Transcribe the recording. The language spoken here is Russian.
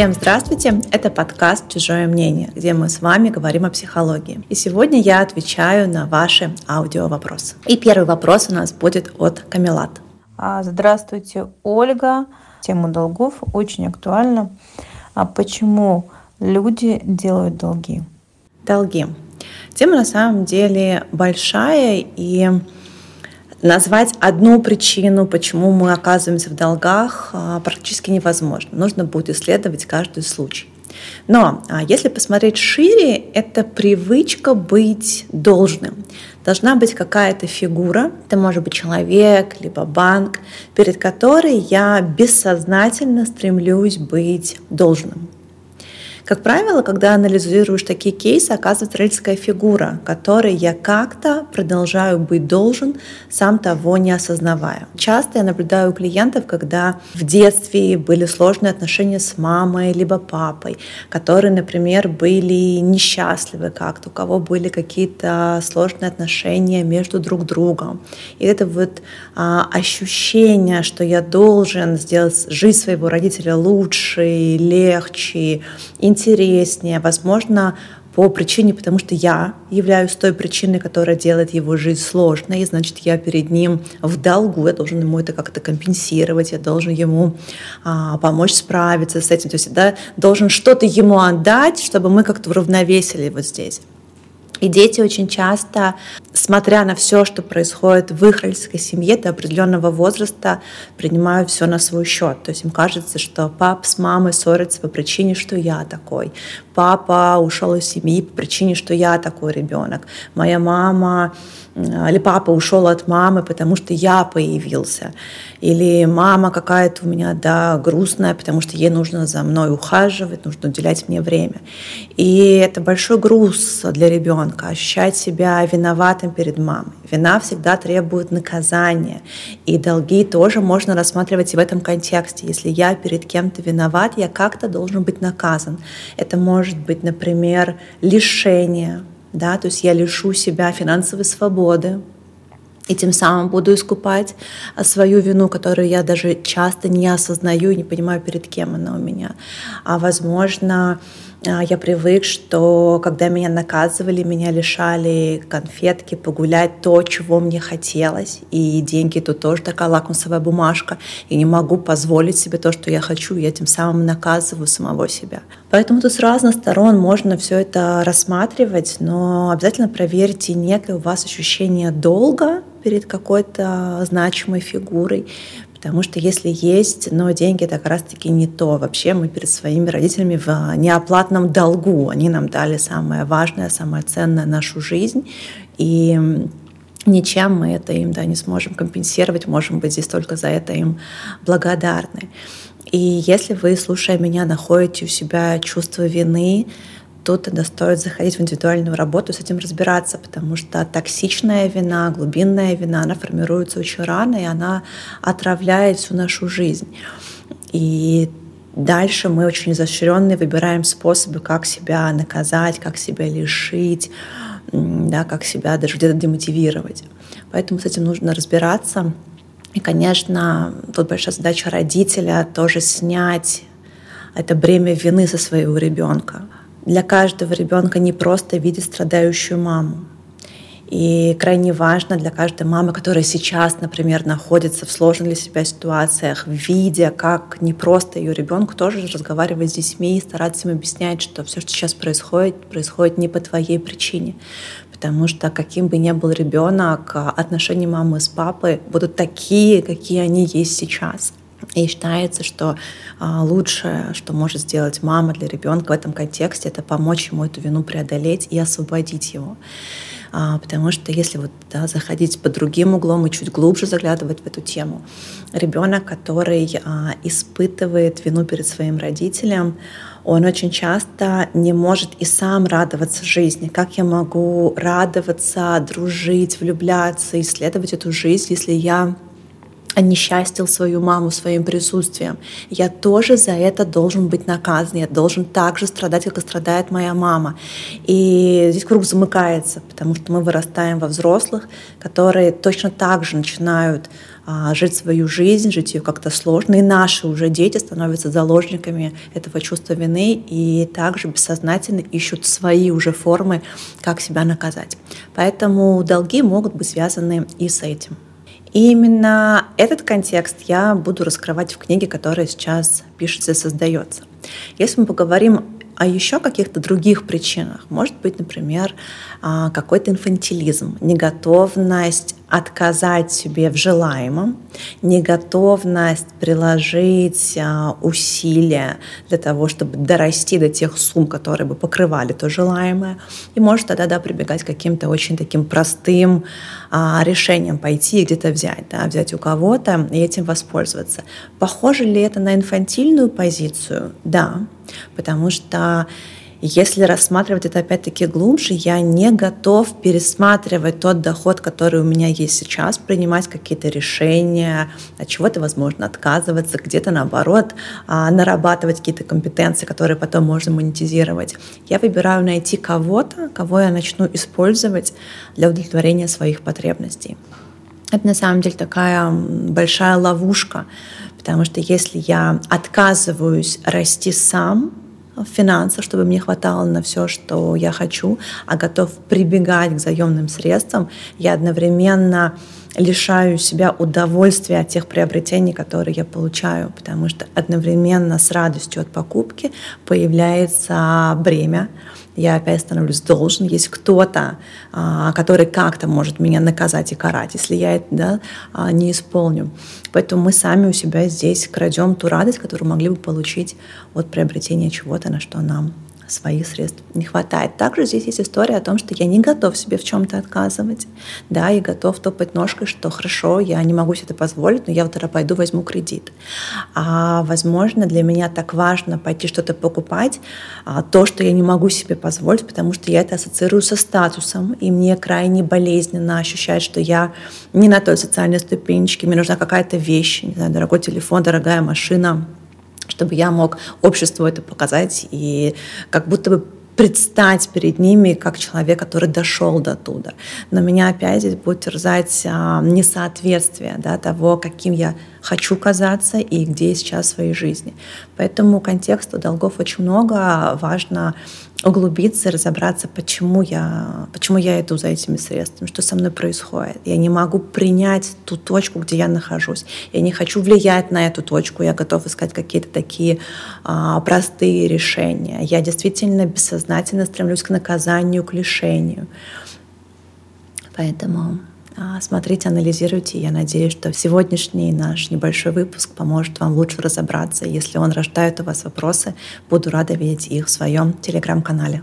Всем здравствуйте! Это подкаст «Чужое мнение», где мы с вами говорим о психологии. И сегодня я отвечаю на ваши аудиовопросы. И первый вопрос у нас будет от Камилат. А, здравствуйте, Ольга. Тема долгов очень актуальна. А почему люди делают долги? Долги. Тема на самом деле большая и Назвать одну причину, почему мы оказываемся в долгах, а, практически невозможно. Нужно будет исследовать каждый случай. Но а, если посмотреть шире, это привычка быть должным. Должна быть какая-то фигура, это может быть человек, либо банк, перед которой я бессознательно стремлюсь быть должным. Как правило, когда анализируешь такие кейсы, оказывается родительская фигура, которой я как-то продолжаю быть должен, сам того не осознавая. Часто я наблюдаю у клиентов, когда в детстве были сложные отношения с мамой либо папой, которые, например, были несчастливы как-то, у кого были какие-то сложные отношения между друг другом. И это вот а, ощущение, что я должен сделать жизнь своего родителя лучше, легче, интереснее, интереснее, возможно, по причине, потому что я являюсь той причиной, которая делает его жизнь сложной, и значит, я перед ним в долгу, я должен ему это как-то компенсировать, я должен ему а, помочь справиться с этим, то есть да, должен что-то ему отдать, чтобы мы как-то уравновесили вот здесь. И дети очень часто, смотря на все, что происходит в их родительской семье до определенного возраста, принимают все на свой счет. То есть им кажется, что пап с мамой ссорятся по причине, что я такой. Папа ушел из семьи по причине, что я такой ребенок. Моя мама или папа ушел от мамы, потому что я появился, или мама какая-то у меня, да, грустная, потому что ей нужно за мной ухаживать, нужно уделять мне время. И это большой груз для ребенка, ощущать себя виноватым перед мамой. Вина всегда требует наказания, и долги тоже можно рассматривать и в этом контексте. Если я перед кем-то виноват, я как-то должен быть наказан. Это может быть, например, лишение, да, то есть я лишу себя финансовой свободы, и тем самым буду искупать а, свою вину, которую я даже часто не осознаю и не понимаю, перед кем она у меня. А возможно, а, я привык, что когда меня наказывали, меня лишали конфетки, погулять, то, чего мне хотелось. И деньги тут тоже такая лакмусовая бумажка. И не могу позволить себе то, что я хочу. Я тем самым наказываю самого себя. Поэтому тут с разных сторон можно все это рассматривать, но обязательно проверьте некое у вас ощущение долга перед какой-то значимой фигурой, Потому что если есть, но деньги это как раз-таки не то. Вообще мы перед своими родителями в неоплатном долгу. Они нам дали самое важное, самое ценное нашу жизнь. И ничем мы это им да, не сможем компенсировать, можем быть здесь только за это им благодарны. И если вы, слушая меня, находите у себя чувство вины, то тогда стоит заходить в индивидуальную работу, с этим разбираться, потому что токсичная вина, глубинная вина, она формируется очень рано, и она отравляет всю нашу жизнь. И дальше мы очень изощренные выбираем способы, как себя наказать, как себя лишить, да, как себя даже где-то демотивировать. Поэтому с этим нужно разбираться. И, конечно, тут большая задача родителя тоже снять это бремя вины со своего ребенка для каждого ребенка не просто видеть страдающую маму. И крайне важно для каждой мамы, которая сейчас, например, находится в сложных для себя ситуациях, видя, как не просто ее ребенку тоже разговаривать с детьми и стараться им объяснять, что все, что сейчас происходит, происходит не по твоей причине. Потому что каким бы ни был ребенок, отношения мамы с папой будут такие, какие они есть сейчас. И считается, что а, лучшее, что может сделать мама для ребенка в этом контексте, это помочь ему эту вину преодолеть и освободить его. А, потому что если вот да, заходить под другим углом и чуть глубже заглядывать в эту тему, ребенок, который а, испытывает вину перед своим родителем, он очень часто не может и сам радоваться жизни. Как я могу радоваться, дружить, влюбляться, исследовать эту жизнь, если я несчастил свою маму своим присутствием. Я тоже за это должен быть наказан. Я должен так же страдать, как и страдает моя мама. И здесь круг замыкается, потому что мы вырастаем во взрослых, которые точно так же начинают а, жить свою жизнь, жить ее как-то сложно. И наши уже дети становятся заложниками этого чувства вины и также бессознательно ищут свои уже формы, как себя наказать. Поэтому долги могут быть связаны и с этим. И именно этот контекст я буду раскрывать в книге, которая сейчас пишется и создается. Если мы поговорим о еще каких-то других причинах. Может быть, например, а, какой-то инфантилизм, неготовность отказать себе в желаемом, неготовность приложить а, усилия для того, чтобы дорасти до тех сумм, которые бы покрывали то желаемое. И может тогда да, прибегать к каким-то очень таким простым а, решениям пойти и где-то взять, да, взять у кого-то и этим воспользоваться. Похоже ли это на инфантильную позицию? Да, потому что если рассматривать это опять-таки глубже, я не готов пересматривать тот доход, который у меня есть сейчас, принимать какие-то решения, от чего-то, возможно, отказываться, где-то наоборот, а, нарабатывать какие-то компетенции, которые потом можно монетизировать. Я выбираю найти кого-то, кого я начну использовать для удовлетворения своих потребностей. Это на самом деле такая большая ловушка, Потому что если я отказываюсь расти сам в финансах, чтобы мне хватало на все, что я хочу, а готов прибегать к заемным средствам, я одновременно лишаю себя удовольствия от тех приобретений, которые я получаю, потому что одновременно с радостью от покупки появляется бремя, я опять становлюсь должен, есть кто-то, а, который как-то может меня наказать и карать, если я это да, а, не исполню. Поэтому мы сами у себя здесь крадем ту радость, которую могли бы получить от приобретения чего-то, на что нам своих средств не хватает. Также здесь есть история о том, что я не готов себе в чем-то отказывать. Да, и готов топать ножкой, что хорошо, я не могу себе это позволить, но я вот пойду возьму кредит. А возможно, для меня так важно пойти что-то покупать, а, то, что я не могу себе позволить, потому что я это ассоциирую со статусом, и мне крайне болезненно ощущать, что я не на той социальной ступенечке, мне нужна какая-то вещь, не знаю, дорогой телефон, дорогая машина, чтобы я мог обществу это показать и как будто бы предстать перед ними как человек, который дошел до туда. Но меня опять будет терзать а, несоответствие да, того, каким я хочу казаться и где я сейчас в своей жизни. Поэтому контекста долгов очень много. Важно углубиться, разобраться, почему я, почему я иду за этими средствами, что со мной происходит. Я не могу принять ту точку, где я нахожусь. Я не хочу влиять на эту точку. Я готов искать какие-то такие а, простые решения. Я действительно бессознательно стремлюсь к наказанию, к лишению. Поэтому а, смотрите, анализируйте. Я надеюсь, что сегодняшний наш небольшой выпуск поможет вам лучше разобраться. Если он рождает у вас вопросы, буду рада видеть их в своем телеграм-канале.